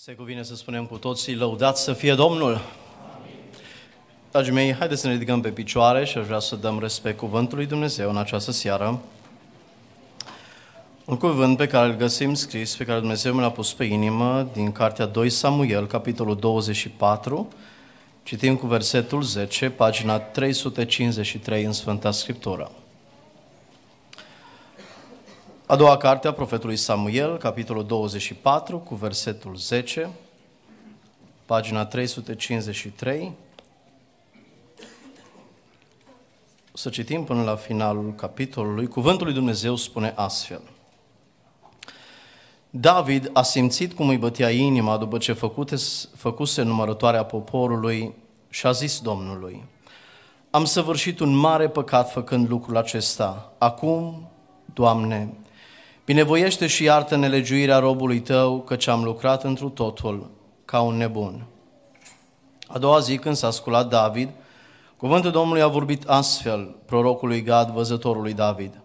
Se cuvine să spunem cu toții, lăudați să fie Domnul! Dragii mei, haideți să ne ridicăm pe picioare și aș vrea să dăm respect cuvântului Dumnezeu în această seară. Un cuvânt pe care îl găsim scris, pe care Dumnezeu mi l-a pus pe inimă, din cartea 2 Samuel, capitolul 24, citim cu versetul 10, pagina 353 în Sfânta Scriptură. A doua carte a profetului Samuel, capitolul 24, cu versetul 10, pagina 353. Să citim până la finalul capitolului. Cuvântul lui Dumnezeu spune astfel. David a simțit cum îi bătea inima după ce făcute, făcuse numărătoarea poporului și a zis Domnului, am săvârșit un mare păcat făcând lucrul acesta. Acum, Doamne, Binevoiește și iartă nelegiuirea robului tău, căci am lucrat întru totul ca un nebun. A doua zi, când s-a sculat David, cuvântul Domnului a vorbit astfel prorocului Gad, văzătorului David.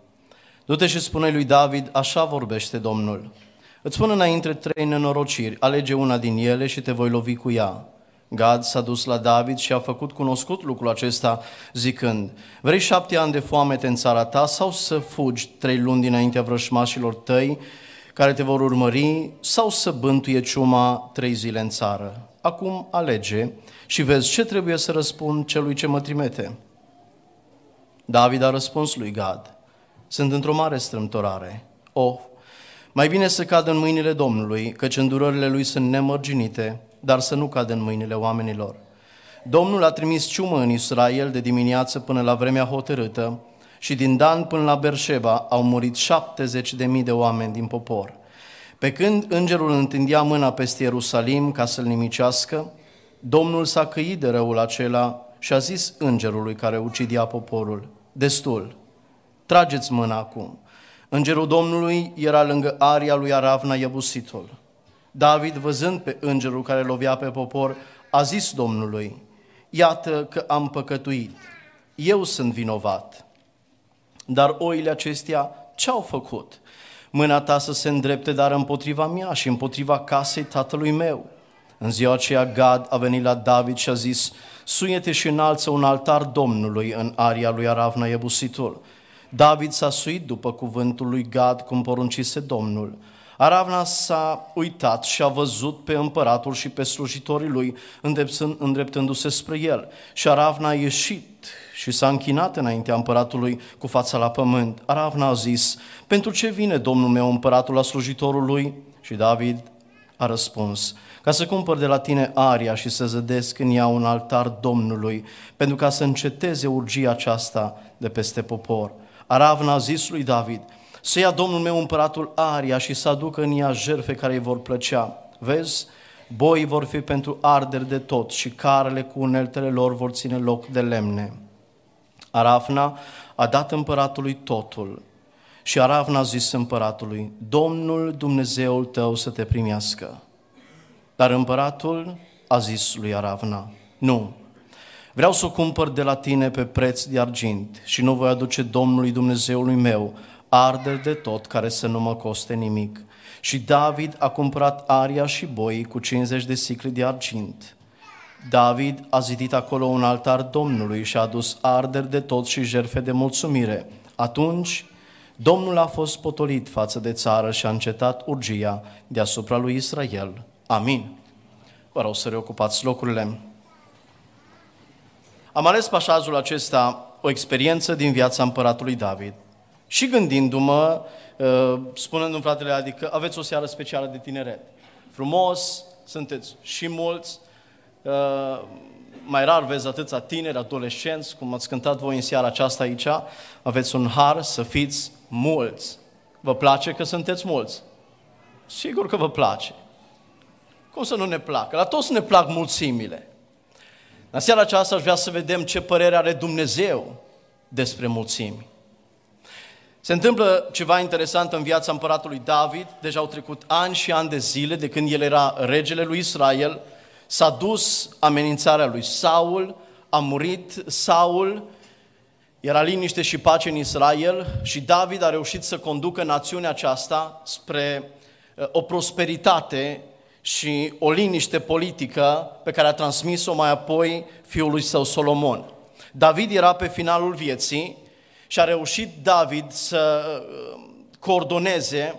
Du-te și spune lui David, așa vorbește Domnul. Îți spun înainte trei nenorociri, alege una din ele și te voi lovi cu ea. Gad s-a dus la David și a făcut cunoscut lucrul acesta zicând, vrei șapte ani de foamete în țara ta sau să fugi trei luni dinaintea vrășmașilor tăi care te vor urmări sau să bântuie ciuma trei zile în țară? Acum alege și vezi ce trebuie să răspund celui ce mă trimite. David a răspuns lui Gad, sunt într-o mare strâmtorare. O, mai bine să cad în mâinile Domnului, căci îndurările lui sunt nemărginite dar să nu cadă în mâinile oamenilor. Domnul a trimis ciumă în Israel de dimineață până la vremea hotărâtă și din Dan până la Berșeba au murit 70 de mii de oameni din popor. Pe când îngerul întindea mâna peste Ierusalim ca să-l nimicească, Domnul s-a căit de răul acela și a zis îngerului care ucidea poporul, destul, trageți mâna acum. Îngerul Domnului era lângă aria lui Aravna Iebusitul. David, văzând pe îngerul care lovea pe popor, a zis Domnului, iată că am păcătuit, eu sunt vinovat. Dar oile acestea ce-au făcut? Mâna ta să se îndrepte, dar împotriva mea și împotriva casei tatălui meu. În ziua aceea Gad a venit la David și a zis, suiete și înalță un altar Domnului în aria lui Aravna Iebusitul. David s-a suit după cuvântul lui Gad cum poruncise Domnul. Aravna s-a uitat și a văzut pe împăratul și pe slujitorii lui îndreptându-se spre el. Și Aravna a ieșit și s-a închinat înaintea împăratului cu fața la pământ. Aravna a zis, pentru ce vine domnul meu împăratul la slujitorului? Și David a răspuns, ca să cumpăr de la tine aria și să zădesc în ea un altar Domnului, pentru ca să înceteze urgia aceasta de peste popor. Aravna a zis lui David, să ia Domnul meu împăratul aria și să aducă în ea jerfe care îi vor plăcea. Vezi, boii vor fi pentru arderi de tot și carele cu uneltele lor vor ține loc de lemne. Arafna a dat împăratului totul și Arafna a zis împăratului, Domnul Dumnezeul tău să te primească. Dar împăratul a zis lui Aravna, nu, vreau să o cumpăr de la tine pe preț de argint și nu voi aduce Domnului Dumnezeului meu arderi de tot care să nu mă coste nimic. Și David a cumpărat aria și boi cu 50 de sicli de argint. David a zidit acolo un altar Domnului și a adus arderi de tot și jerfe de mulțumire. Atunci, Domnul a fost potolit față de țară și a încetat urgia deasupra lui Israel. Amin. Vă rog să reocupați locurile. Am ales pasajul acesta o experiență din viața împăratului David. Și gândindu-mă, uh, spunându-mi fratele adică aveți o seară specială de tineret. Frumos, sunteți și mulți, uh, mai rar vezi atâția tineri, adolescenți, cum ați cântat voi în seara aceasta aici, aveți un har să fiți mulți. Vă place că sunteți mulți? Sigur că vă place. Cum să nu ne placă? La toți ne plac mulțimile. În seara aceasta aș vrea să vedem ce părere are Dumnezeu despre mulțimi. Se întâmplă ceva interesant în viața împăratului David, deja au trecut ani și ani de zile de când el era regele lui Israel, s-a dus amenințarea lui Saul, a murit Saul, era liniște și pace în Israel și David a reușit să conducă națiunea aceasta spre uh, o prosperitate și o liniște politică pe care a transmis-o mai apoi fiului său Solomon. David era pe finalul vieții și a reușit David să uh, coordoneze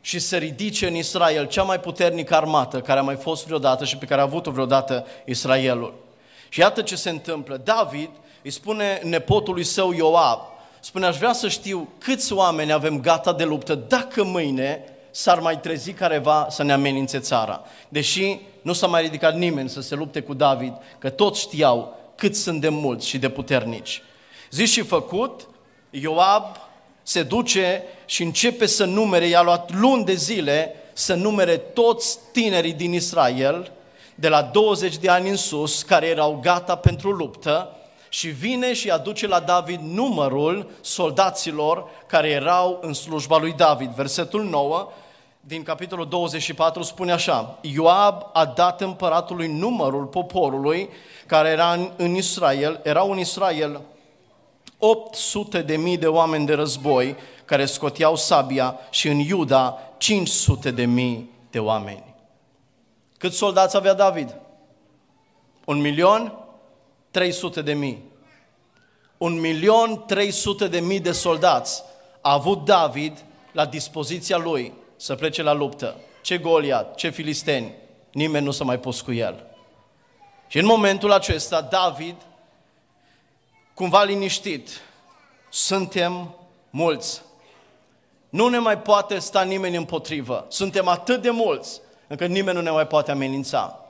și să ridice în Israel cea mai puternică armată care a mai fost vreodată și pe care a avut-o vreodată Israelul. Și iată ce se întâmplă. David îi spune nepotului său Ioab, spune, aș vrea să știu câți oameni avem gata de luptă dacă mâine s-ar mai trezi careva să ne amenințe țara. Deși nu s-a mai ridicat nimeni să se lupte cu David, că toți știau cât sunt de mulți și de puternici. Zis și făcut, Ioab se duce și începe să numere, i-a luat luni de zile să numere toți tinerii din Israel, de la 20 de ani în sus, care erau gata pentru luptă, și vine și aduce la David numărul soldaților care erau în slujba lui David. Versetul 9 din capitolul 24 spune așa, Ioab a dat împăratului numărul poporului care era în, în Israel, erau în Israel 800 de mii de oameni de război care scoteau sabia și în Iuda 500 de mii de oameni. Cât soldați avea David? Un milion 300 de mii. Un milion 300 de mii de soldați a avut David la dispoziția lui să plece la luptă. Ce Goliat, ce filisteni, nimeni nu s-a mai pus cu el. Și în momentul acesta, David, cumva liniștit, suntem mulți. Nu ne mai poate sta nimeni împotrivă. Suntem atât de mulți încât nimeni nu ne mai poate amenința.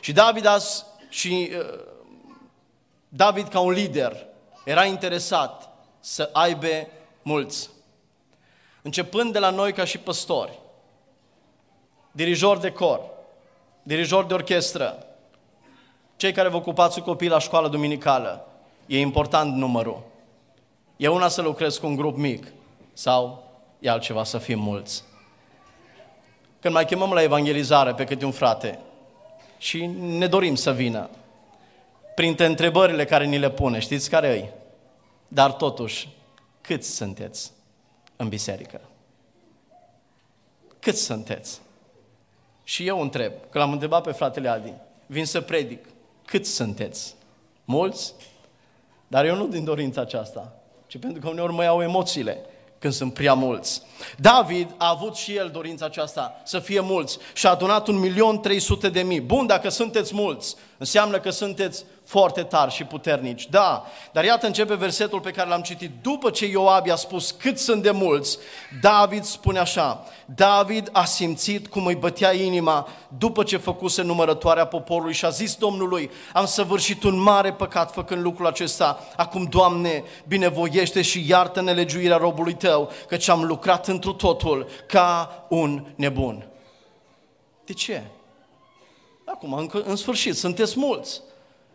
Și David, as, și, uh, David ca un lider era interesat să aibă mulți. Începând de la noi ca și păstori, dirijor de cor, dirijor de orchestră, cei care vă ocupați cu copii la școală duminicală, e important numărul. E una să lucrezi cu un grup mic sau e altceva să fim mulți. Când mai chemăm la evangelizare pe câte un frate și ne dorim să vină, printre întrebările care ni le pune, știți care e? Dar totuși, câți sunteți în biserică? Câți sunteți? Și eu întreb, că l-am întrebat pe fratele Adi, vin să predic, câți sunteți? Mulți? Dar eu nu din dorința aceasta, ci pentru că uneori mă iau emoțiile când sunt prea mulți. David a avut și el dorința aceasta, să fie mulți, și a adunat un milion trei sute de mii. Bun, dacă sunteți mulți, înseamnă că sunteți foarte tari și puternici. Da, dar iată începe versetul pe care l-am citit. După ce Ioab i-a spus cât sunt de mulți, David spune așa, David a simțit cum îi bătea inima după ce făcuse numărătoarea poporului și a zis Domnului, am săvârșit un mare păcat făcând lucrul acesta. Acum, Doamne, binevoiește și iartă nelegiuirea robului Tău, căci am lucrat întru totul ca un nebun. De ce? Acum, în, în sfârșit, sunteți mulți.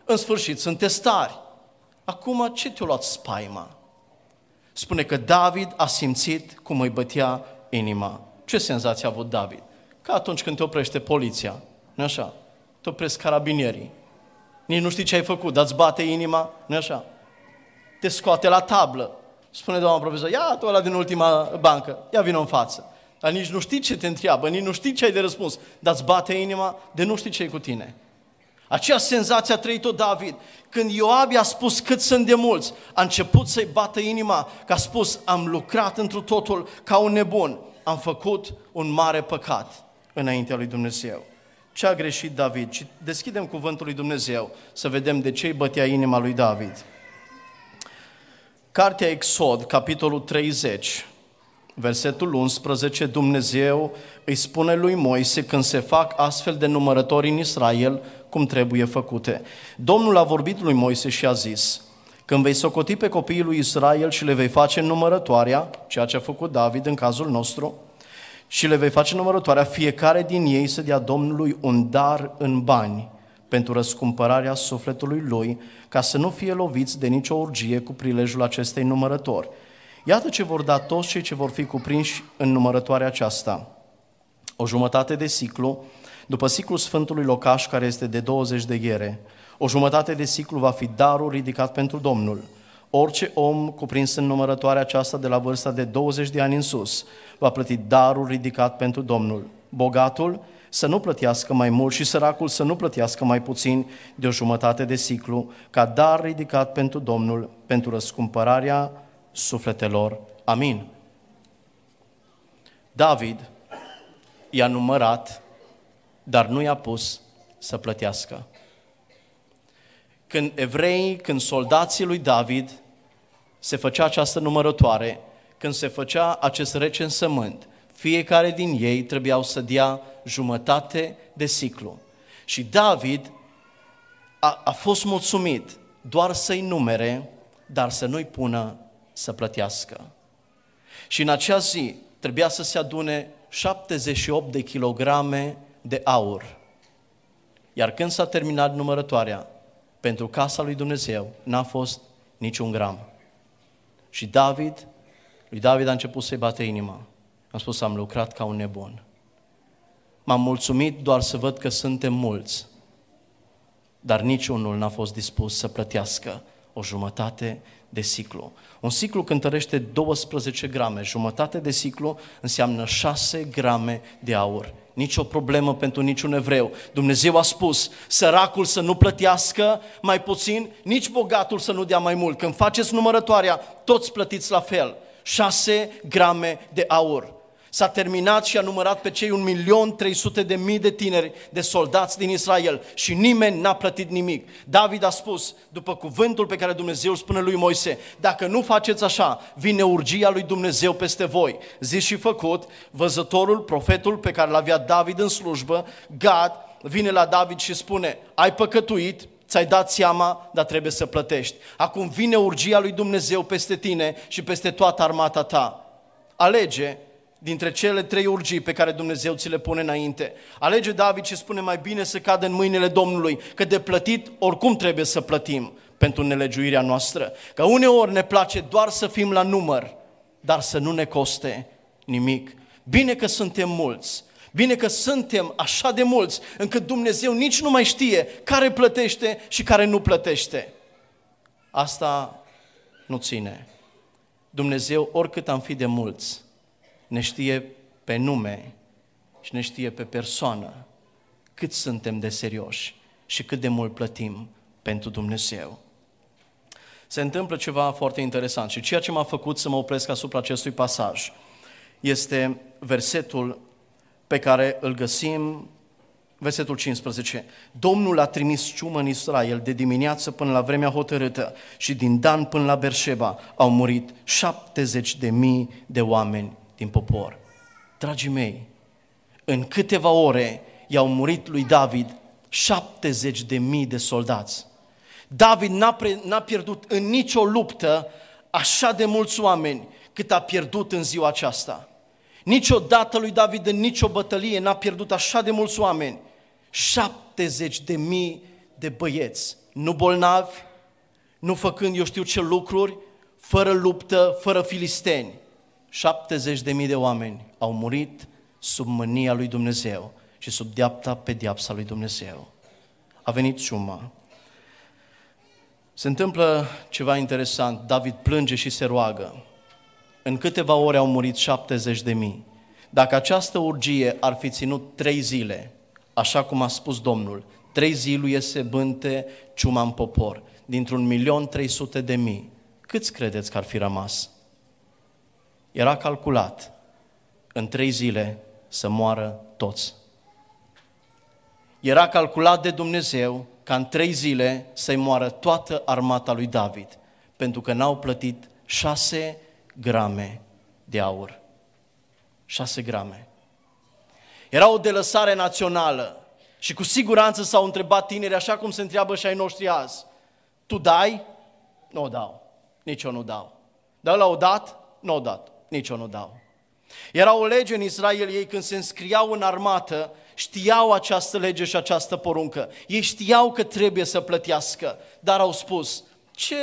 În sfârșit, sunteți tari. Acum, ce te-a luat spaima? Spune că David a simțit cum îi bătea inima. Ce senzație a avut David? Ca atunci când te oprește poliția, nu așa? Te opresc carabinierii. Nici nu știi ce ai făcut, dar îți bate inima, nu așa? Te scoate la tablă. Spune doamna profesor, ia tu ăla din ultima bancă, ia vină în față. Dar nici nu știi ce te întreabă, nici nu știi ce ai de răspuns, dar îți bate inima de nu știi ce e cu tine. Aceea senzație a trăit-o David. Când Ioab i-a spus cât sunt de mulți, a început să-i bată inima, că a spus, am lucrat într totul ca un nebun, am făcut un mare păcat înaintea lui Dumnezeu. Ce a greșit David? Și deschidem cuvântul lui Dumnezeu să vedem de ce îi bătea inima lui David. Cartea Exod, capitolul 30, versetul 11, Dumnezeu îi spune lui Moise când se fac astfel de numărători în Israel, cum trebuie făcute. Domnul a vorbit lui Moise și a zis, când vei socoti pe copiii lui Israel și le vei face numărătoarea, ceea ce a făcut David în cazul nostru, și le vei face numărătoarea, fiecare din ei să dea Domnului un dar în bani pentru răscumpărarea sufletului lui, ca să nu fie loviți de nicio urgie cu prilejul acestei numărători. Iată ce vor da toți cei ce vor fi cuprinși în numărătoarea aceasta. O jumătate de ciclu, după ciclul Sfântului Locaș, care este de 20 de ghere, o jumătate de ciclu va fi darul ridicat pentru Domnul. Orice om cuprins în numărătoarea aceasta de la vârsta de 20 de ani în sus va plăti darul ridicat pentru Domnul. Bogatul să nu plătească mai mult și săracul să nu plătească mai puțin de o jumătate de ciclu, ca dar ridicat pentru Domnul, pentru răscumpărarea sufletelor. Amin. David i-a numărat, dar nu i-a pus să plătească. Când evreii, când soldații lui David se făcea această numărătoare, când se făcea acest recensământ, fiecare din ei trebuiau să dea jumătate de ciclu. Și David a, a fost mulțumit doar să-i numere, dar să nu-i pună să plătească. Și în acea zi trebuia să se adune 78 de kilograme de aur. Iar când s-a terminat numărătoarea, pentru casa lui Dumnezeu n-a fost niciun gram. Și David, lui David a început să-i bate inima. Am spus, am lucrat ca un nebun. M-am mulțumit doar să văd că suntem mulți, dar niciunul n-a fost dispus să plătească o jumătate de ciclu. Un ciclu cântărește 12 grame, jumătate de ciclu înseamnă 6 grame de aur. Nici o problemă pentru niciun evreu. Dumnezeu a spus, săracul să nu plătească mai puțin, nici bogatul să nu dea mai mult. Când faceți numărătoarea, toți plătiți la fel. 6 grame de aur s-a terminat și a numărat pe cei 1.300.000 de mii de tineri, de soldați din Israel și nimeni n-a plătit nimic. David a spus, după cuvântul pe care Dumnezeu îl spune lui Moise, dacă nu faceți așa, vine urgia lui Dumnezeu peste voi. Zis și făcut, văzătorul, profetul pe care l-avea David în slujbă, Gad, vine la David și spune, ai păcătuit, ți-ai dat seama, dar trebuie să plătești. Acum vine urgia lui Dumnezeu peste tine și peste toată armata ta. Alege dintre cele trei urgii pe care Dumnezeu ți le pune înainte. Alege David și spune mai bine să cadă în mâinile Domnului, că de plătit oricum trebuie să plătim pentru nelegiuirea noastră. Că uneori ne place doar să fim la număr, dar să nu ne coste nimic. Bine că suntem mulți, bine că suntem așa de mulți, încât Dumnezeu nici nu mai știe care plătește și care nu plătește. Asta nu ține. Dumnezeu, oricât am fi de mulți, ne știe pe nume și ne știe pe persoană cât suntem de serioși și cât de mult plătim pentru Dumnezeu. Se întâmplă ceva foarte interesant și ceea ce m-a făcut să mă opresc asupra acestui pasaj este versetul pe care îl găsim, versetul 15. Domnul a trimis ciumă în Israel de dimineață până la vremea hotărâtă și din Dan până la Berșeba au murit 70 de mii de oameni din popor. Dragii mei, în câteva ore i-au murit lui David 70 de mii de soldați. David n-a, pre, n-a pierdut în nicio luptă așa de mulți oameni cât a pierdut în ziua aceasta. Niciodată lui David în nicio bătălie n-a pierdut așa de mulți oameni. 70 de mii de băieți, nu bolnavi, nu făcând eu știu ce lucruri, fără luptă, fără filisteni. 70 de mii de oameni au murit sub mânia lui Dumnezeu și sub deapta pediapsa lui Dumnezeu. A venit ciuma. Se întâmplă ceva interesant. David plânge și se roagă. În câteva ore au murit 70 de mii. Dacă această urgie ar fi ținut trei zile, așa cum a spus Domnul, trei zile iese bânte ciuma în popor, dintr-un milion trei sute de mii, câți credeți că ar fi rămas? Era calculat în trei zile să moară toți. Era calculat de Dumnezeu ca în trei zile să-i moară toată armata lui David, pentru că n-au plătit șase grame de aur. Șase grame. Era o delăsare națională și cu siguranță s-au întrebat tineri așa cum se întreabă și ai noștri azi. Tu dai? Nu o dau. Nici eu nu dau. Dar la o dat? Nu o dat nici eu nu dau. Era o lege în Israel, ei când se înscriau în armată, știau această lege și această poruncă. Ei știau că trebuie să plătească, dar au spus, ce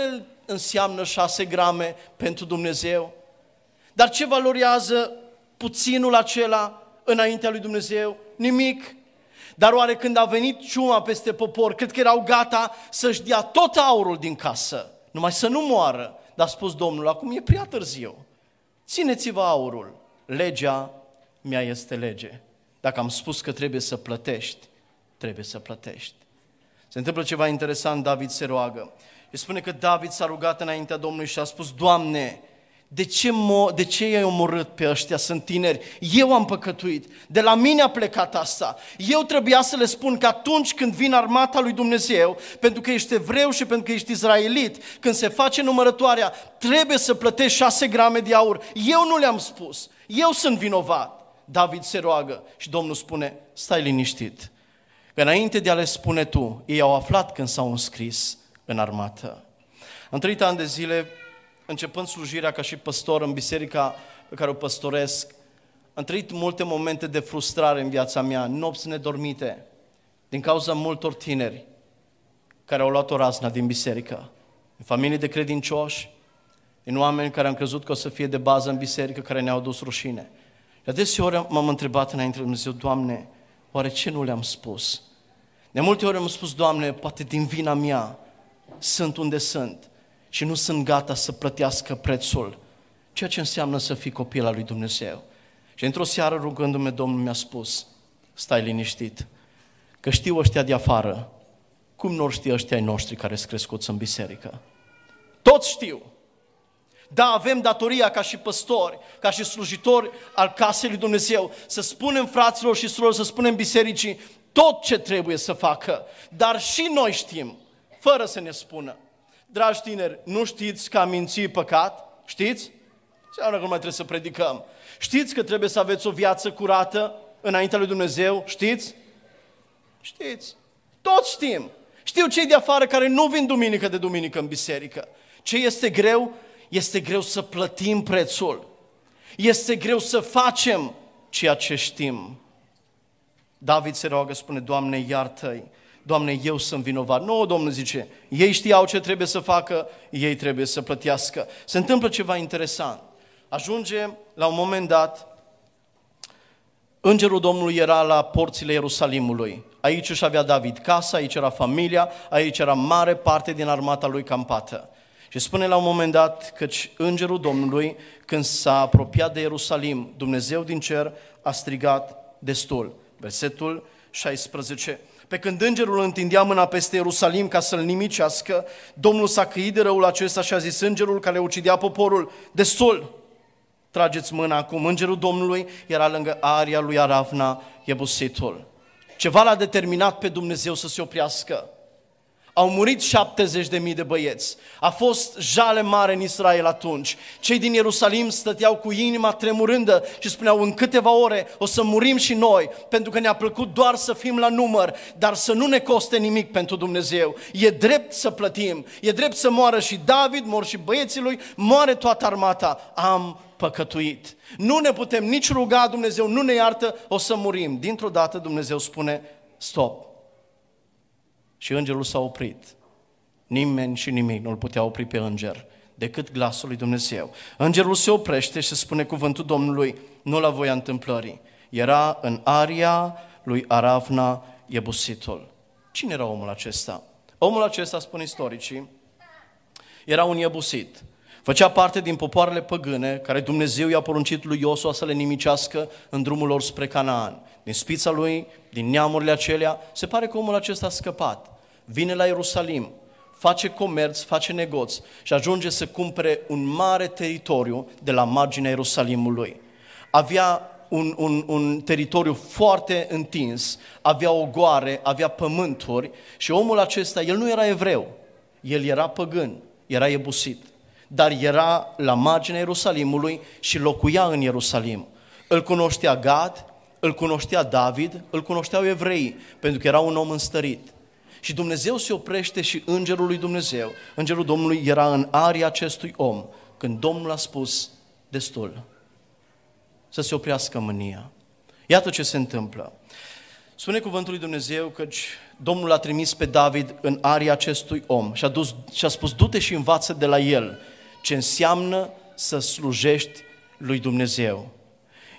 înseamnă șase grame pentru Dumnezeu? Dar ce valorează puținul acela înaintea lui Dumnezeu? Nimic. Dar oare când a venit ciuma peste popor, cred că erau gata să-și dea tot aurul din casă, numai să nu moară. Dar a spus Domnul, acum e prea târziu. Țineți-vă aurul, legea mea este lege. Dacă am spus că trebuie să plătești, trebuie să plătești. Se întâmplă ceva interesant, David se roagă. Îi spune că David s-a rugat înaintea Domnului și a spus, Doamne, de ce, mo- de ce i-ai omorât pe ăștia? Sunt tineri. Eu am păcătuit. De la mine a plecat asta. Eu trebuia să le spun că atunci când vin armata lui Dumnezeu, pentru că ești evreu și pentru că ești izraelit, când se face numărătoarea, trebuie să plătești șase grame de aur. Eu nu le-am spus. Eu sunt vinovat. David se roagă și Domnul spune, stai liniștit. Că înainte de a le spune tu, ei au aflat când s-au înscris în armată. În trei ani de zile începând slujirea ca și păstor în biserica pe care o păstoresc, am trăit multe momente de frustrare în viața mea, nopți nedormite, din cauza multor tineri care au luat o razna din biserică, în familii de credincioși, în oameni care am crezut că o să fie de bază în biserică, care ne-au dus rușine. De adeseori m-am întrebat înainte de Dumnezeu, Doamne, oare ce nu le-am spus? De multe ori am spus, Doamne, poate din vina mea sunt unde sunt și nu sunt gata să plătească prețul, ceea ce înseamnă să fii copil al lui Dumnezeu. Și într-o seară rugându-mă, Domnul mi-a spus, stai liniștit, că știu ăștia de afară, cum nu știu ăștia ai noștri care sunt crescuți în biserică. Toți știu. Da, avem datoria ca și păstori, ca și slujitori al casei lui Dumnezeu, să spunem fraților și surorilor, să spunem bisericii tot ce trebuie să facă. Dar și noi știm, fără să ne spună. Dragi tineri, nu știți că a minți păcat? Știți? Înseamnă că nu mai trebuie să predicăm. Știți că trebuie să aveți o viață curată înaintea lui Dumnezeu? Știți? Știți. Toți știm. Știu cei de afară care nu vin duminică de duminică în biserică. Ce este greu? Este greu să plătim prețul. Este greu să facem ceea ce știm. David se roagă, spune, Doamne, iartă-i Doamne, eu sunt vinovat. Nu, Domnul zice, ei știau ce trebuie să facă, ei trebuie să plătească. Se întâmplă ceva interesant. Ajunge la un moment dat, Îngerul Domnului era la porțile Ierusalimului. Aici își avea David casa, aici era familia, aici era mare parte din armata lui campată. Și spune la un moment dat căci Îngerul Domnului, când s-a apropiat de Ierusalim, Dumnezeu din cer a strigat destul. Versetul 16. Pe când îngerul întindea mâna peste Ierusalim ca să-l nimicească, Domnul s-a căit de răul acesta și a zis îngerul care ucidea poporul, destul, trageți mâna acum. Îngerul Domnului era lângă aria lui Aravna, Iebusitul. Ceva l-a determinat pe Dumnezeu să se oprească. Au murit 70 de mii de băieți. A fost jale mare în Israel atunci. Cei din Ierusalim stăteau cu inima tremurândă și spuneau în câteva ore o să murim și noi, pentru că ne-a plăcut doar să fim la număr, dar să nu ne coste nimic pentru Dumnezeu. E drept să plătim, e drept să moară și David, mor și băieții lui, moare toată armata. Am păcătuit. Nu ne putem nici ruga, Dumnezeu nu ne iartă, o să murim. Dintr-o dată Dumnezeu spune, stop, și îngerul s-a oprit. Nimeni și nimic nu-l putea opri pe înger decât glasul lui Dumnezeu. Îngerul se oprește și spune cuvântul Domnului, nu la voia întâmplării. Era în aria lui Aravna Iebusitul. Cine era omul acesta? Omul acesta, spun istoricii, era un iebusit. Făcea parte din popoarele păgâne care Dumnezeu i-a poruncit lui Iosua să le nimicească în drumul lor spre Canaan. Din spița lui, din neamurile acelea, se pare că omul acesta a scăpat vine la Ierusalim, face comerț, face negoț și ajunge să cumpere un mare teritoriu de la marginea Ierusalimului. Avea un, un, un teritoriu foarte întins, avea ogoare, avea pământuri și omul acesta, el nu era evreu, el era păgân, era ebusit, dar era la marginea Ierusalimului și locuia în Ierusalim. Îl cunoștea Gad, îl cunoștea David, îl cunoșteau evreii, pentru că era un om înstărit. Și Dumnezeu se oprește și îngerul lui Dumnezeu, îngerul Domnului era în aria acestui om, când Domnul a spus, destul, să se oprească mânia. Iată ce se întâmplă. Spune cuvântul lui Dumnezeu că Domnul a trimis pe David în aria acestui om și a, dus, și a spus, du-te și învață de la el ce înseamnă să slujești lui Dumnezeu.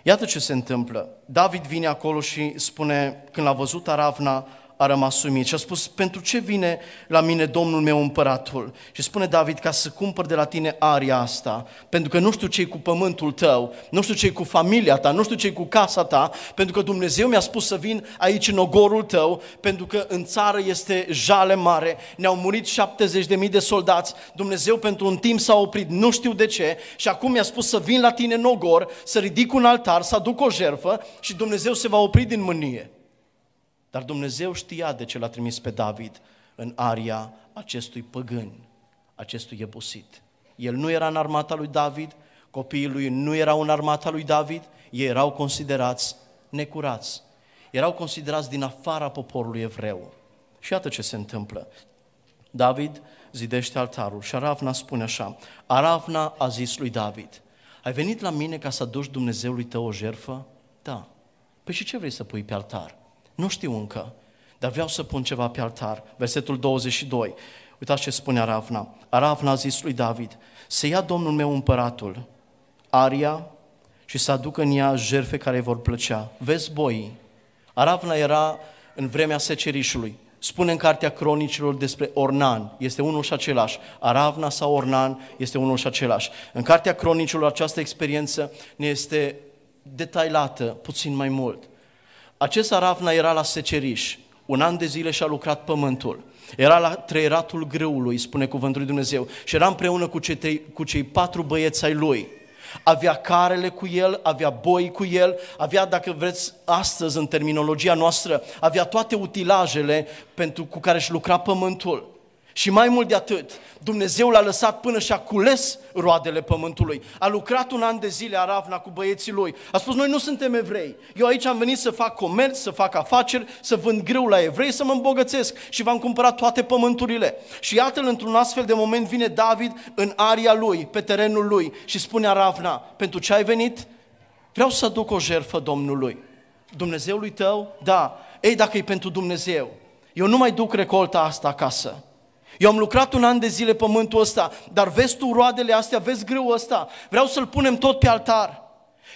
Iată ce se întâmplă. David vine acolo și spune, când l-a văzut Aravna, a rămas sumit și a spus, pentru ce vine la mine Domnul meu împăratul? Și spune David, ca să cumpăr de la tine aria asta, pentru că nu știu ce cu pământul tău, nu știu ce cu familia ta, nu știu ce cu casa ta, pentru că Dumnezeu mi-a spus să vin aici în ogorul tău, pentru că în țară este jale mare, ne-au murit 70.000 de soldați, Dumnezeu pentru un timp s-a oprit, nu știu de ce, și acum mi-a spus să vin la tine în ogor, să ridic un altar, să aduc o jerfă și Dumnezeu se va opri din mânie. Dar Dumnezeu știa de ce l-a trimis pe David în aria acestui păgân, acestui iebusit. El nu era în armata lui David, copiii lui nu erau în armata lui David, ei erau considerați necurați. Erau considerați din afara poporului evreu. Și iată ce se întâmplă. David zidește altarul și Aravna spune așa, Aravna a zis lui David, ai venit la mine ca să aduci Dumnezeului tău o jerfă? Da. Păi și ce vrei să pui pe altar? Nu știu încă, dar vreau să pun ceva pe altar. Versetul 22. Uitați ce spune Aravna. Aravna a zis lui David, să ia Domnul meu împăratul, aria, și să aducă în ea jerfe care vor plăcea. Vezi boii. Aravna era în vremea secerișului. Spune în cartea cronicilor despre Ornan, este unul și același. Aravna sau Ornan este unul și același. În cartea cronicilor această experiență ne este detailată puțin mai mult. Acest Aravna era la seceriș, un an de zile și-a lucrat pământul. Era la treieratul grâului, spune cuvântul lui Dumnezeu, și era împreună cu cei, cu cei patru băieți ai lui. Avea carele cu el, avea boi cu el, avea, dacă vreți, astăzi, în terminologia noastră, avea toate utilajele pentru, cu care își lucra pământul. Și mai mult de atât, Dumnezeu l-a lăsat până și-a cules roadele pământului. A lucrat un an de zile Aravna cu băieții lui. A spus, noi nu suntem evrei. Eu aici am venit să fac comerț, să fac afaceri, să vând grâu la evrei, să mă îmbogățesc. Și v-am cumpărat toate pământurile. Și iată-l într-un astfel de moment vine David în aria lui, pe terenul lui și spune Aravna, pentru ce ai venit? Vreau să aduc o jertfă Domnului. Dumnezeului tău? Da. Ei, dacă e pentru Dumnezeu, eu nu mai duc recolta asta acasă. Eu am lucrat un an de zile pământul ăsta, dar vezi tu roadele astea, vezi grâul ăsta, vreau să-l punem tot pe altar.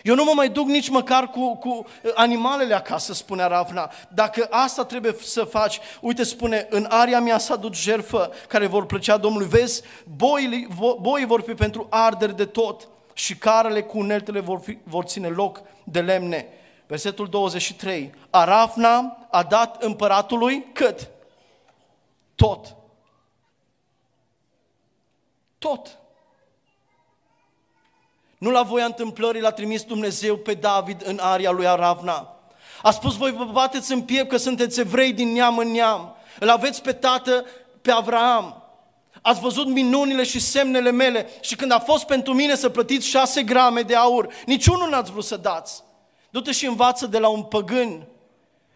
Eu nu mă mai duc nici măcar cu, cu animalele acasă, spune Ravna. Dacă asta trebuie să faci, uite, spune, în aria mea să aduc jerfă care vor plăcea Domnului. Vezi, boii, boii vor fi pentru arderi de tot și carele cu uneltele vor, fi, vor ține loc de lemne. Versetul 23. Arafna a dat împăratului cât? Tot. Tot. Nu la voia întâmplării l-a trimis Dumnezeu pe David în aria lui Aravna. A spus, voi vă bateți în piept că sunteți evrei din neam în neam. Îl aveți pe tată, pe Avraam. Ați văzut minunile și semnele mele și când a fost pentru mine să plătiți șase grame de aur, niciunul n-ați vrut să dați. Du-te și învață de la un păgân.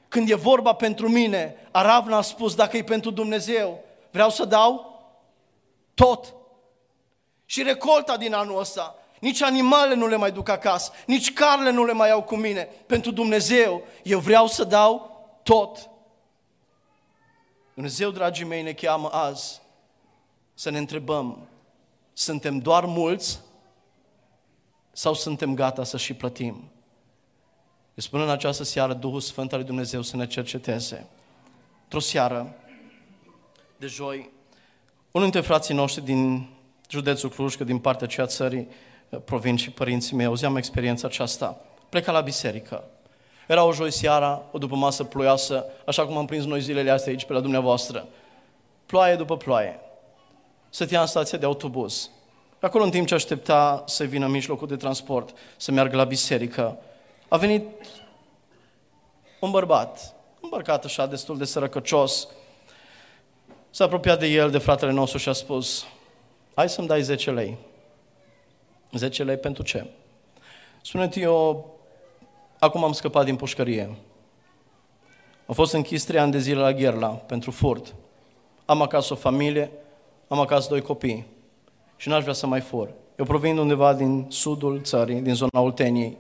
Când e vorba pentru mine, Aravna a spus, dacă e pentru Dumnezeu, vreau să dau tot și recolta din anul ăsta. Nici animalele nu le mai duc acasă, nici carle nu le mai iau cu mine. Pentru Dumnezeu, eu vreau să dau tot. Dumnezeu, dragii mei, ne cheamă azi să ne întrebăm, suntem doar mulți sau suntem gata să și plătim? Îi spun în această seară Duhul Sfânt al lui Dumnezeu să ne cerceteze. Într-o seară de joi, unul dintre frații noștri din județul Cluj, că din partea aceea țării uh, provin și părinții mei, auzeam experiența aceasta. Pleca la biserică. Era o joi seara, o după masă ploioasă, așa cum am prins noi zilele astea aici pe la dumneavoastră. Ploaie după ploaie. Stătea în stația de autobuz. Acolo, în timp ce aștepta să vină mijlocul de transport, să meargă la biserică, a venit un bărbat, îmbărcat așa, destul de sărăcăcios, s-a apropiat de el, de fratele nostru și a spus, hai să-mi dai 10 lei. 10 lei pentru ce? Spune-te, eu acum am scăpat din pușcărie. Am fost închis trei ani de zile la Gherla pentru furt. Am acasă o familie, am acasă doi copii și n-aș vrea să mai fur. Eu provin de undeva din sudul țării, din zona Olteniei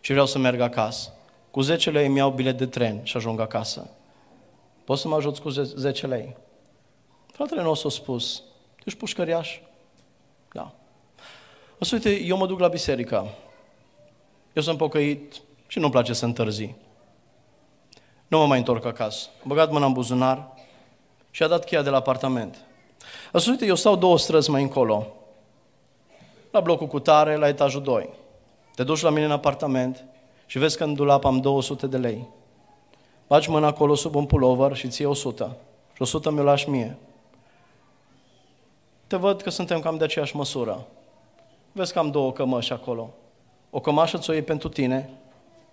și vreau să merg acasă. Cu 10 lei îmi iau bilet de tren și ajung acasă. Poți să mă ajuți cu 10 lei? Fratele nostru a spus, tu ești pușcăriaș? Da. O să uite, eu mă duc la biserică. Eu sunt pocăit și nu-mi place să întârzi. Nu mă mai întorc acasă. Am băgat mâna în buzunar și a dat cheia de la apartament. A spus, uite, eu stau două străzi mai încolo, la blocul cu tare, la etajul 2. Te duci la mine în apartament și vezi că în dulap am 200 de lei. Bagi mâna acolo sub un pullover și ție 100. Și 100 mi-o lași mie. Te văd că suntem cam de aceeași măsură. Vezi că am două cămăși acolo. O cămașă ți-o iei pentru tine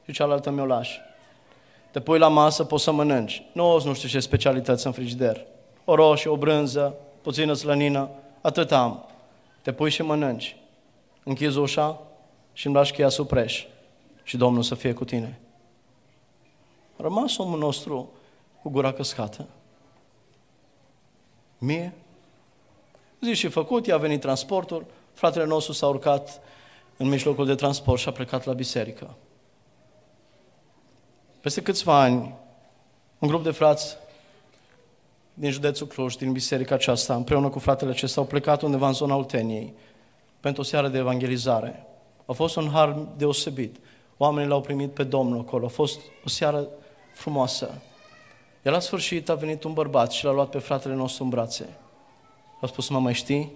și cealaltă mi-o lași. Te pui la masă, poți să mănânci. Nu o nu știu ce specialități în frigider. O roșie, o brânză, puțină slănină, atât am. Te pui și mănânci. Închizi ușa și îmi lași cheia sub preș. Și Domnul să fie cu tine. A rămas omul nostru cu gura căscată. Mie? Zi și făcut, i-a venit transportul, fratele nostru s-a urcat în mijlocul de transport și a plecat la biserică. Peste câțiva ani, un grup de frați din județul Cluj, din biserica aceasta, împreună cu fratele acesta, au plecat undeva în zona Olteniei pentru o seară de evangelizare. A fost un har deosebit. Oamenii l-au primit pe Domnul acolo. A fost o seară frumoasă. Iar la sfârșit a venit un bărbat și l-a luat pe fratele nostru în brațe. A spus, mă mai știi?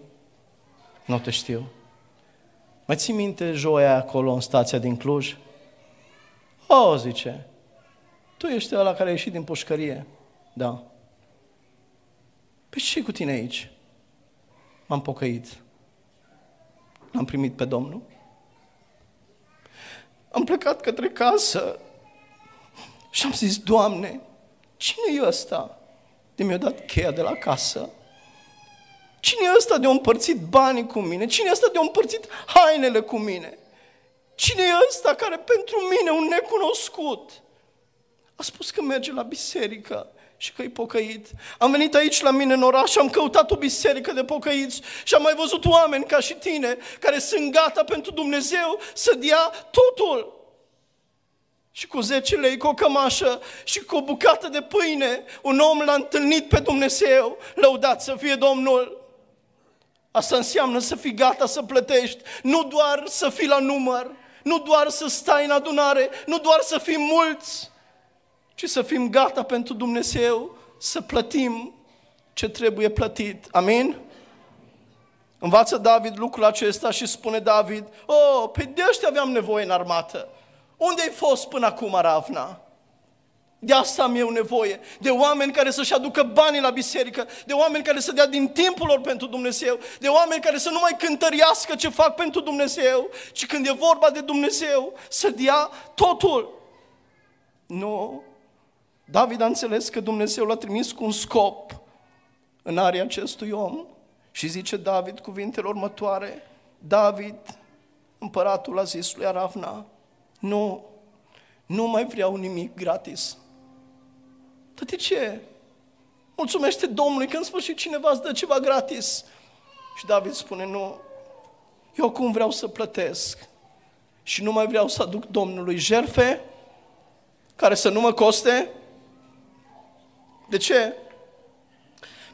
Nu te știu. Mai ții minte joia acolo în stația din Cluj? O, zice, tu ești ăla care a ieșit din pușcărie. Da. Pe ce cu tine aici? M-am pocăit. L-am primit pe Domnul. Am plecat către casă și am zis, Doamne, cine e ăsta? De mi-a dat cheia de la casă. Cine e ăsta de a împărțit banii cu mine? Cine e ăsta de a împărțit hainele cu mine? Cine e ăsta care pentru mine, un necunoscut, a spus că merge la biserică și că e pocăit. Am venit aici la mine în oraș și am căutat o biserică de pocăiți și am mai văzut oameni ca și tine care sunt gata pentru Dumnezeu să dea totul. Și cu 10 lei, cu o cămașă și cu o bucată de pâine, un om l-a întâlnit pe Dumnezeu. Lăudat să fie Domnul! Asta înseamnă să fii gata să plătești, nu doar să fii la număr, nu doar să stai în adunare, nu doar să fii mulți, ci să fim gata pentru Dumnezeu să plătim ce trebuie plătit. Amin? Învață David lucrul acesta și spune David, oh, pe de ăștia aveam nevoie în armată. Unde ai fost până acum, Ravna? De asta am eu nevoie, de oameni care să-și aducă banii la biserică, de oameni care să dea din timpul lor pentru Dumnezeu, de oameni care să nu mai cântărească ce fac pentru Dumnezeu, ci când e vorba de Dumnezeu, să dea totul. Nu, David a înțeles că Dumnezeu l-a trimis cu un scop în area acestui om și zice David cuvintele următoare, David, împăratul a zis lui Aravna, nu, nu mai vreau nimic gratis. Dar de ce? Mulțumește Domnului că în sfârșit cineva îți dă ceva gratis. Și David spune, nu, eu acum vreau să plătesc și nu mai vreau să aduc Domnului jerfe care să nu mă coste de ce?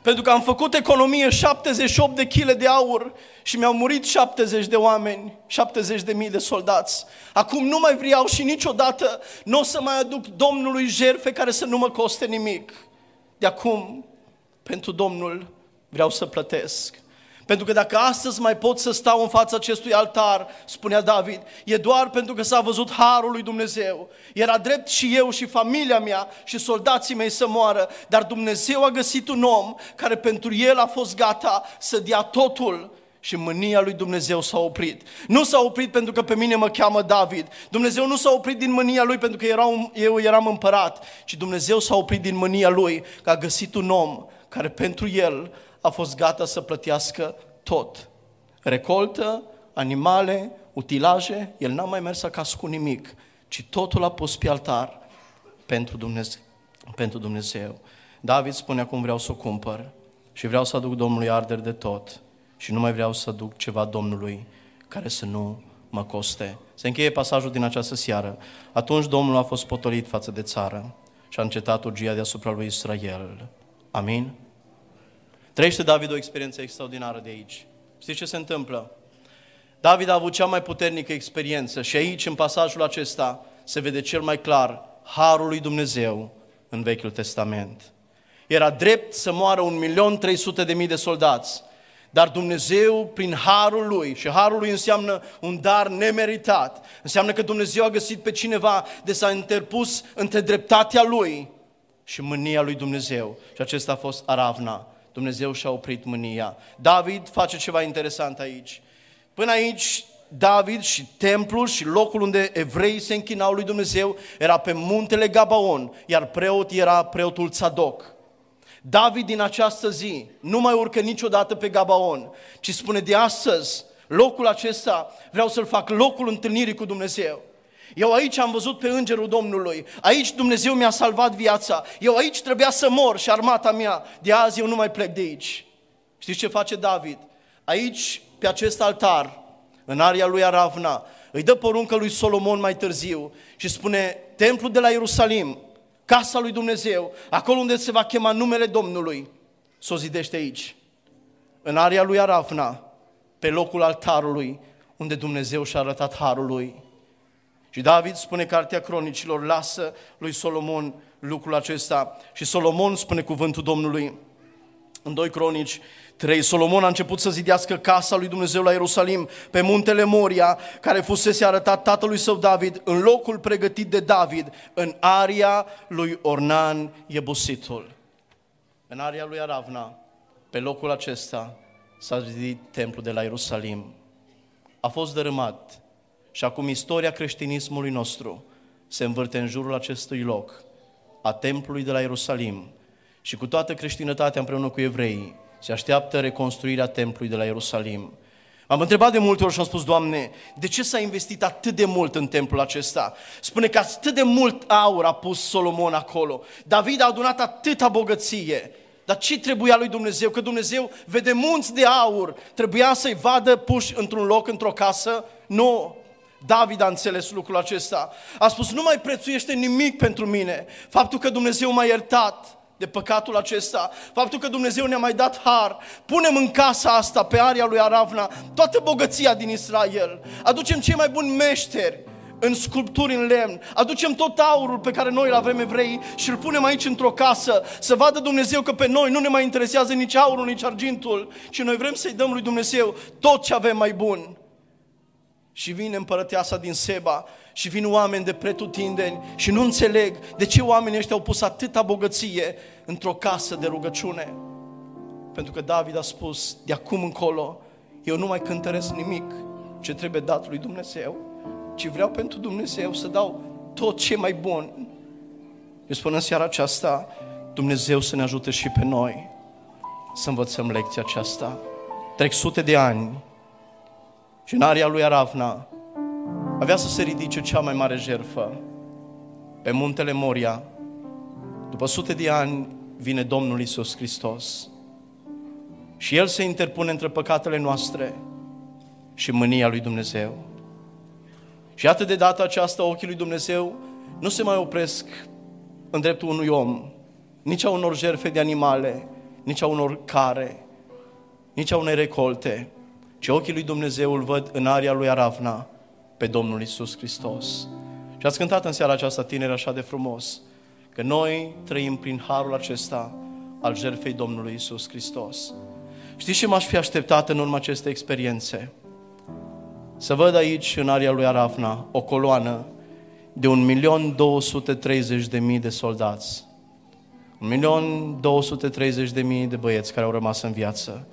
Pentru că am făcut economie 78 de kg de aur și mi-au murit 70 de oameni, 70 de mii de soldați. Acum nu mai vreau și niciodată nu o să mai aduc Domnului jerfe care să nu mă coste nimic. De acum, pentru Domnul vreau să plătesc. Pentru că dacă astăzi mai pot să stau în fața acestui altar, spunea David, e doar pentru că s-a văzut harul lui Dumnezeu. Era drept și eu și familia mea și soldații mei să moară, dar Dumnezeu a găsit un om care pentru el a fost gata să dea totul și mânia lui Dumnezeu s-a oprit. Nu s-a oprit pentru că pe mine mă cheamă David. Dumnezeu nu s-a oprit din mânia lui pentru că erau, eu eram împărat, ci Dumnezeu s-a oprit din mânia lui că a găsit un om care pentru el a fost gata să plătească tot. Recoltă, animale, utilaje, el n-a mai mers acasă cu nimic, ci totul a pus pe altar pentru Dumnezeu. Pentru Dumnezeu. David spune acum vreau să o cumpăr și vreau să aduc Domnului arderi de tot și nu mai vreau să aduc ceva Domnului care să nu mă coste. Se încheie pasajul din această seară. Atunci Domnul a fost potolit față de țară și a încetat urgia deasupra lui Israel. Amin? Trăiește David o experiență extraordinară de aici. Știți ce se întâmplă? David a avut cea mai puternică experiență și aici, în pasajul acesta, se vede cel mai clar harul lui Dumnezeu în Vechiul Testament. Era drept să moară un milion trei sute de mii de soldați. Dar Dumnezeu, prin harul lui, și harul lui înseamnă un dar nemeritat, înseamnă că Dumnezeu a găsit pe cineva de s-a interpus între dreptatea lui și mânia lui Dumnezeu. Și acesta a fost Aravna. Dumnezeu și-a oprit mânia. David face ceva interesant aici. Până aici, David și templul și locul unde evreii se închinau lui Dumnezeu era pe muntele Gabaon, iar preot era preotul Tzadok. David din această zi nu mai urcă niciodată pe Gabaon, ci spune de astăzi, locul acesta vreau să-l fac locul întâlnirii cu Dumnezeu. Eu aici am văzut pe îngerul Domnului, aici Dumnezeu mi-a salvat viața, eu aici trebuia să mor și armata mea, de azi eu nu mai plec de aici. Știți ce face David? Aici, pe acest altar, în aria lui Aravna, îi dă poruncă lui Solomon mai târziu și spune, templul de la Ierusalim, casa lui Dumnezeu, acolo unde se va chema numele Domnului, să o zidește aici, în aria lui Aravna, pe locul altarului, unde Dumnezeu și-a arătat harul lui. Și David spune cartea cronicilor, lasă lui Solomon lucrul acesta. Și Solomon spune cuvântul Domnului în 2 cronici 3. Solomon a început să zidească casa lui Dumnezeu la Ierusalim, pe muntele Moria, care fusese arătat tatălui său David, în locul pregătit de David, în aria lui Ornan Iebusitul. În aria lui Aravna, pe locul acesta, s-a zidit templul de la Ierusalim. A fost dărâmat și acum istoria creștinismului nostru se învârte în jurul acestui loc, a templului de la Ierusalim, și cu toată creștinătatea împreună cu evreii, se așteaptă reconstruirea templului de la Ierusalim. Am întrebat de multe ori și am spus, Doamne, de ce s-a investit atât de mult în templul acesta? Spune că atât de mult aur a pus Solomon acolo. David a adunat atâta bogăție. Dar ce trebuia lui Dumnezeu? Că Dumnezeu vede munți de aur. Trebuia să-i vadă puși într-un loc, într-o casă? Nu. David a înțeles lucrul acesta. A spus, nu mai prețuiește nimic pentru mine. Faptul că Dumnezeu m-a iertat de păcatul acesta, faptul că Dumnezeu ne-a mai dat har, punem în casa asta, pe aria lui Aravna, toată bogăția din Israel, aducem cei mai buni meșteri în sculpturi în lemn, aducem tot aurul pe care noi îl avem evrei și îl punem aici într-o casă, să vadă Dumnezeu că pe noi nu ne mai interesează nici aurul, nici argintul, și noi vrem să-i dăm lui Dumnezeu tot ce avem mai bun. Și vine împărăteasa din Seba și vin oameni de pretutindeni și nu înțeleg de ce oamenii ăștia au pus atâta bogăție într-o casă de rugăciune. Pentru că David a spus, de acum încolo, eu nu mai cântăresc nimic ce trebuie dat lui Dumnezeu, ci vreau pentru Dumnezeu să dau tot ce mai bun. Eu spun în seara aceasta, Dumnezeu să ne ajute și pe noi să învățăm lecția aceasta. Trec sute de ani și în aria lui Aravna avea să se ridice cea mai mare jerfă pe muntele Moria. După sute de ani vine Domnul Isus Hristos. Și El se interpune între păcatele noastre și mânia lui Dumnezeu. Și atât de data aceasta ochii lui Dumnezeu nu se mai opresc în dreptul unui om, nici a unor jerfe de animale, nici a unor care, nici a unei recolte, ci ochii lui Dumnezeu îl văd în aria lui Aravna, pe Domnul Isus Hristos. Și ați cântat în seara aceasta tineri așa de frumos, că noi trăim prin harul acesta al jertfei Domnului Isus Hristos. Știți ce m-aș fi așteptat în urma acestei experiențe? Să văd aici, în aria lui Arafna, o coloană de 1.230.000 de soldați. 1.230.000 de băieți care au rămas în viață.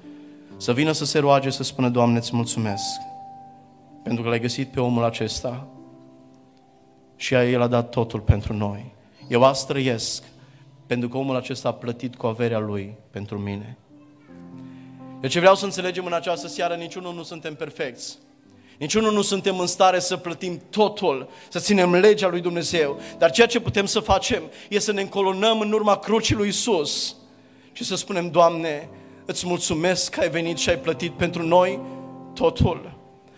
Să vină să se roage, să spună, Doamne, îți mulțumesc pentru că l-ai găsit pe omul acesta și El a dat totul pentru noi. Eu asta trăiesc pentru că omul acesta a plătit cu averea lui pentru mine. Eu ce vreau să înțelegem în această seară, niciunul nu suntem perfecți. Niciunul nu suntem în stare să plătim totul, să ținem legea lui Dumnezeu. Dar ceea ce putem să facem este să ne încolonăm în urma crucii lui Isus și să spunem, Doamne, îți mulțumesc că ai venit și ai plătit pentru noi totul.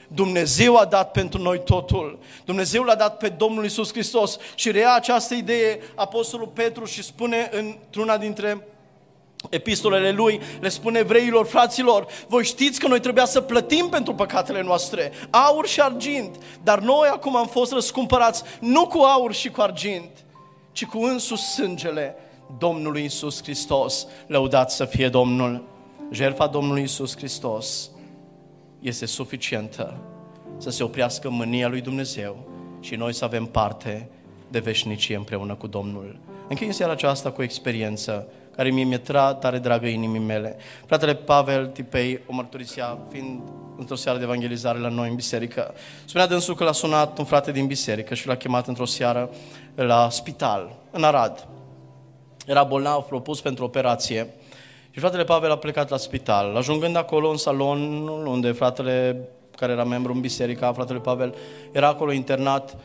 Dumnezeu a dat pentru noi totul. Dumnezeu l-a dat pe Domnul Isus Hristos și rea această idee Apostolul Petru și spune într-una dintre epistolele lui, le spune evreilor, fraților, voi știți că noi trebuia să plătim pentru păcatele noastre, aur și argint, dar noi acum am fost răscumpărați nu cu aur și cu argint, ci cu însus sângele Domnului Isus Hristos, lăudat să fie Domnul. Jertfa Domnului Isus Hristos este suficientă să se oprească mânia lui Dumnezeu și noi să avem parte de veșnicie împreună cu Domnul. Închei în seara aceasta cu o experiență care mie mi-e tare dragă inimii mele. Fratele Pavel Tipei o mărturisea fiind într-o seară de evangelizare la noi în biserică. Spunea dânsul că l-a sunat un frate din biserică și l-a chemat într-o seară la spital, în Arad. Era bolnav, propus pentru operație. Și fratele Pavel a plecat la spital. Ajungând acolo în salon, unde fratele care era membru în biserică, fratele Pavel, era acolo internat,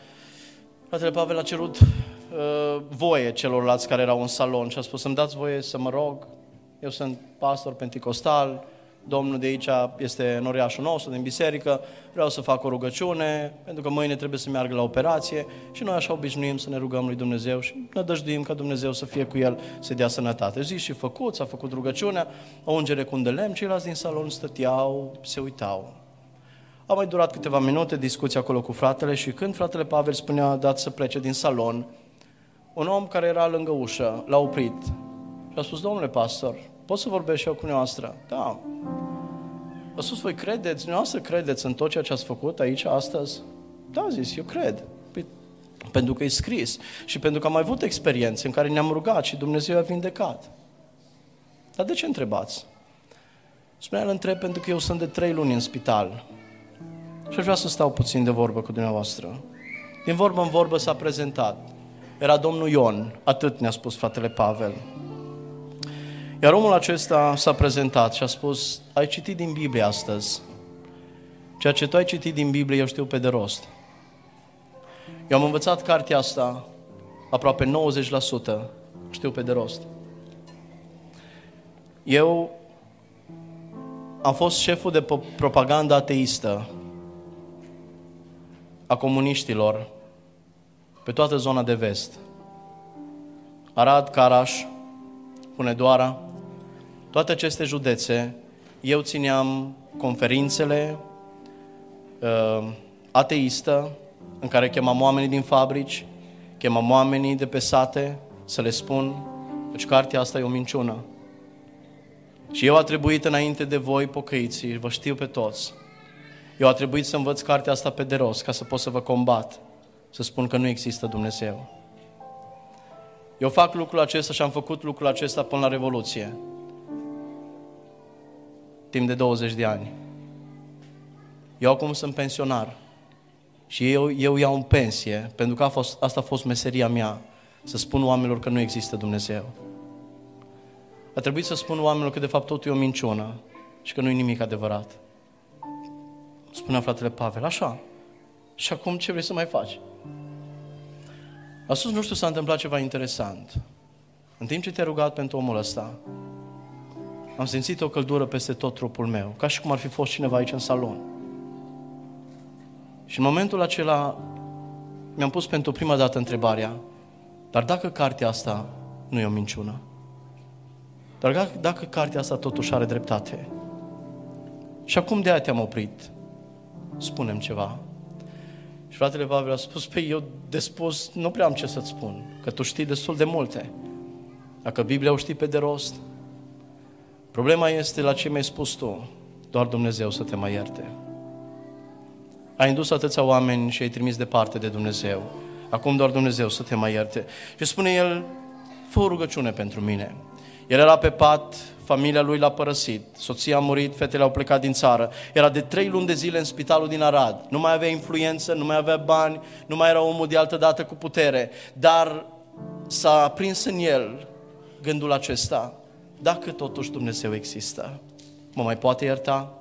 fratele Pavel a cerut uh, voie celorlalți care erau în salon și a spus să-mi dați voie să mă rog, eu sunt pastor penticostal, Domnul de aici este în oriașul nostru, din biserică, vreau să fac o rugăciune, pentru că mâine trebuie să meargă la operație și noi așa obișnuim să ne rugăm lui Dumnezeu și ne dăjduim ca Dumnezeu să fie cu el, să dea sănătate. Zi și făcut, s-a făcut rugăciunea, o ungere cu un de lemn, ceilalți din salon stăteau, se uitau. A mai durat câteva minute discuția acolo cu fratele și când fratele Pavel spunea dat să plece din salon, un om care era lângă ușă l-a oprit și a spus, domnule pastor, pot să vorbesc și eu cu noastră? Da. A spus, voi credeți, noastră credeți în tot ceea ce ați făcut aici astăzi? Da, zis, eu cred. Păi, pentru că e scris și pentru că am mai avut experiențe în care ne-am rugat și Dumnezeu a vindecat. Dar de ce întrebați? Spunea, îl întreb pentru că eu sunt de trei luni în spital și aș vrea să stau puțin de vorbă cu dumneavoastră. Din vorbă în vorbă s-a prezentat. Era domnul Ion, atât ne-a spus fratele Pavel. Iar omul acesta s-a prezentat și a spus, ai citit din Biblie astăzi. Ceea ce tu ai citit din Biblie, eu știu pe de rost. Eu am învățat cartea asta aproape 90%, știu pe de rost. Eu am fost șeful de propaganda ateistă a comuniștilor pe toată zona de vest. Arad, Caraș, Hunedoara, toate aceste județe, eu țineam conferințele uh, ateistă, în care chemam oamenii din fabrici, chemam oamenii de pe sate să le spun, deci cartea asta e o minciună. Și eu a trebuit înainte de voi, pocăiții, vă știu pe toți, eu a trebuit să învăț cartea asta pe de rost ca să pot să vă combat, să spun că nu există Dumnezeu. Eu fac lucrul acesta și am făcut lucrul acesta până la Revoluție. Timp de 20 de ani. Eu acum sunt pensionar. Și eu, eu iau în pensie, pentru că a fost, asta a fost meseria mea, să spun oamenilor că nu există Dumnezeu. A trebuit să spun oamenilor că de fapt totul e o minciună și că nu e nimic adevărat. Spunea fratele Pavel, așa. Și acum ce vrei să mai faci? A spus, nu știu, s-a întâmplat ceva interesant. În timp ce te-ai rugat pentru omul ăsta, am simțit o căldură peste tot trupul meu, ca și cum ar fi fost cineva aici în salon. Și în momentul acela mi-am pus pentru prima dată întrebarea, dar dacă cartea asta nu e o minciună? Dar dacă, dacă cartea asta totuși are dreptate? Și acum de aia te-am oprit spunem ceva. Și fratele Pavel a spus, pe păi, eu de spus nu prea am ce să-ți spun, că tu știi destul de multe. Dacă Biblia o știi pe de rost, problema este la ce mi-ai spus tu, doar Dumnezeu să te mai ierte. Ai indus atâția oameni și ai trimis departe de Dumnezeu. Acum doar Dumnezeu să te mai ierte. Și spune el, fă o rugăciune pentru mine. El era pe pat, familia lui l-a părăsit, soția a murit, fetele au plecat din țară. Era de trei luni de zile în spitalul din Arad. Nu mai avea influență, nu mai avea bani, nu mai era omul de altă dată cu putere. Dar s-a prins în el gândul acesta, dacă totuși Dumnezeu există, mă mai poate ierta?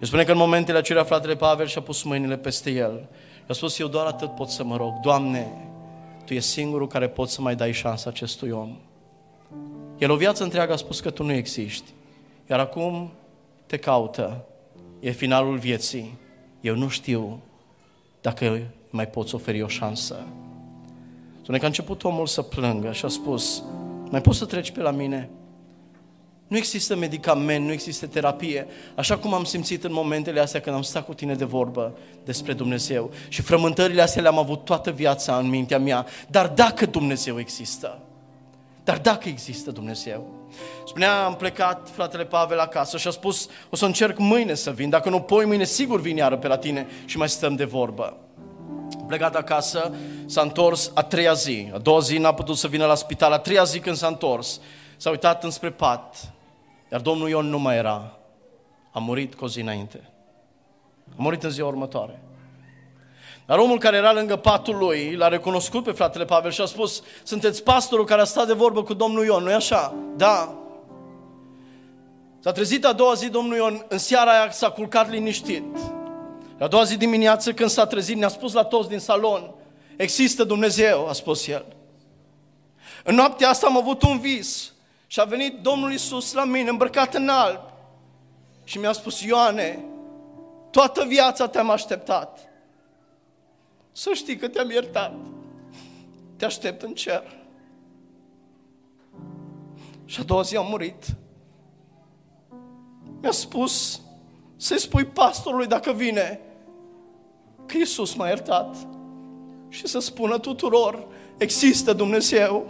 El spune că în momentele acelea fratele Pavel și-a pus mâinile peste el. I-a spus, eu doar atât pot să mă rog, Doamne, Tu e singurul care poți să mai dai șansa acestui om. El o viață întreagă a spus că tu nu existi. Iar acum te caută. E finalul vieții. Eu nu știu dacă mai poți oferi o șansă. Spune că a început omul să plângă și a spus, mai poți să treci pe la mine? Nu există medicament, nu există terapie, așa cum am simțit în momentele astea când am stat cu tine de vorbă despre Dumnezeu. Și frământările astea le-am avut toată viața în mintea mea. Dar dacă Dumnezeu există, dar dacă există Dumnezeu. Spunea, am plecat fratele Pavel acasă și a spus, o să încerc mâine să vin, dacă nu poi mâine sigur vin iară pe la tine și mai stăm de vorbă. A plecat acasă, s-a întors a treia zi, a doua zi n-a putut să vină la spital, a treia zi când s-a întors, s-a uitat înspre pat, iar domnul Ion nu mai era, a murit cu o zi înainte. A murit în ziua următoare. Dar omul care era lângă patul lui l-a recunoscut pe fratele Pavel și a spus, sunteți pastorul care a stat de vorbă cu domnul Ion, nu-i așa? Da. S-a trezit a doua zi domnul Ion, în seara aia s-a culcat liniștit. A doua zi dimineață când s-a trezit, ne-a spus la toți din salon, există Dumnezeu, a spus el. În noaptea asta am avut un vis și a venit Domnul Isus la mine îmbrăcat în alb și mi-a spus, Ioane, toată viața te-am așteptat. Să știi că te-am iertat. Te aștept în cer. Și a doua zi am murit. Mi-a spus să-i spui pastorului dacă vine că Iisus m-a iertat și să spună tuturor, există Dumnezeu.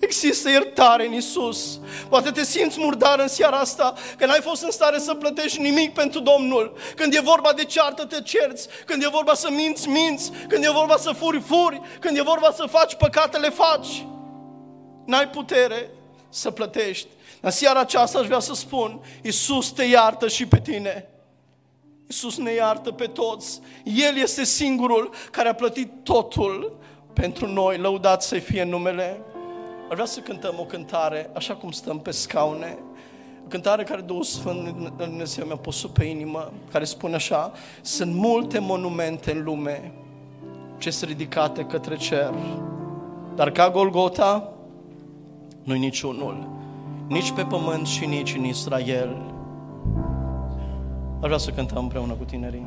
Există iertare în Isus. Poate te simți murdar în seara asta, că n-ai fost în stare să plătești nimic pentru Domnul. Când e vorba de ceartă, te cerți. Când e vorba să minți, minți. Când e vorba să furi, furi. Când e vorba să faci păcate, le faci. N-ai putere să plătești. În seara aceasta aș vrea să spun, Isus te iartă și pe tine. Isus ne iartă pe toți. El este singurul care a plătit totul pentru noi. Lăudat să fie numele. Ar vrea să cântăm o cântare, așa cum stăm pe scaune, o cântare care Duhul Sfânt Dumnezeu mi-a pus pe inimă, care spune așa, sunt multe monumente în lume ce sunt ridicate către cer, dar ca Golgota nu-i niciunul, nici pe pământ și nici în Israel. Ar vrea să cântăm împreună cu tinerii.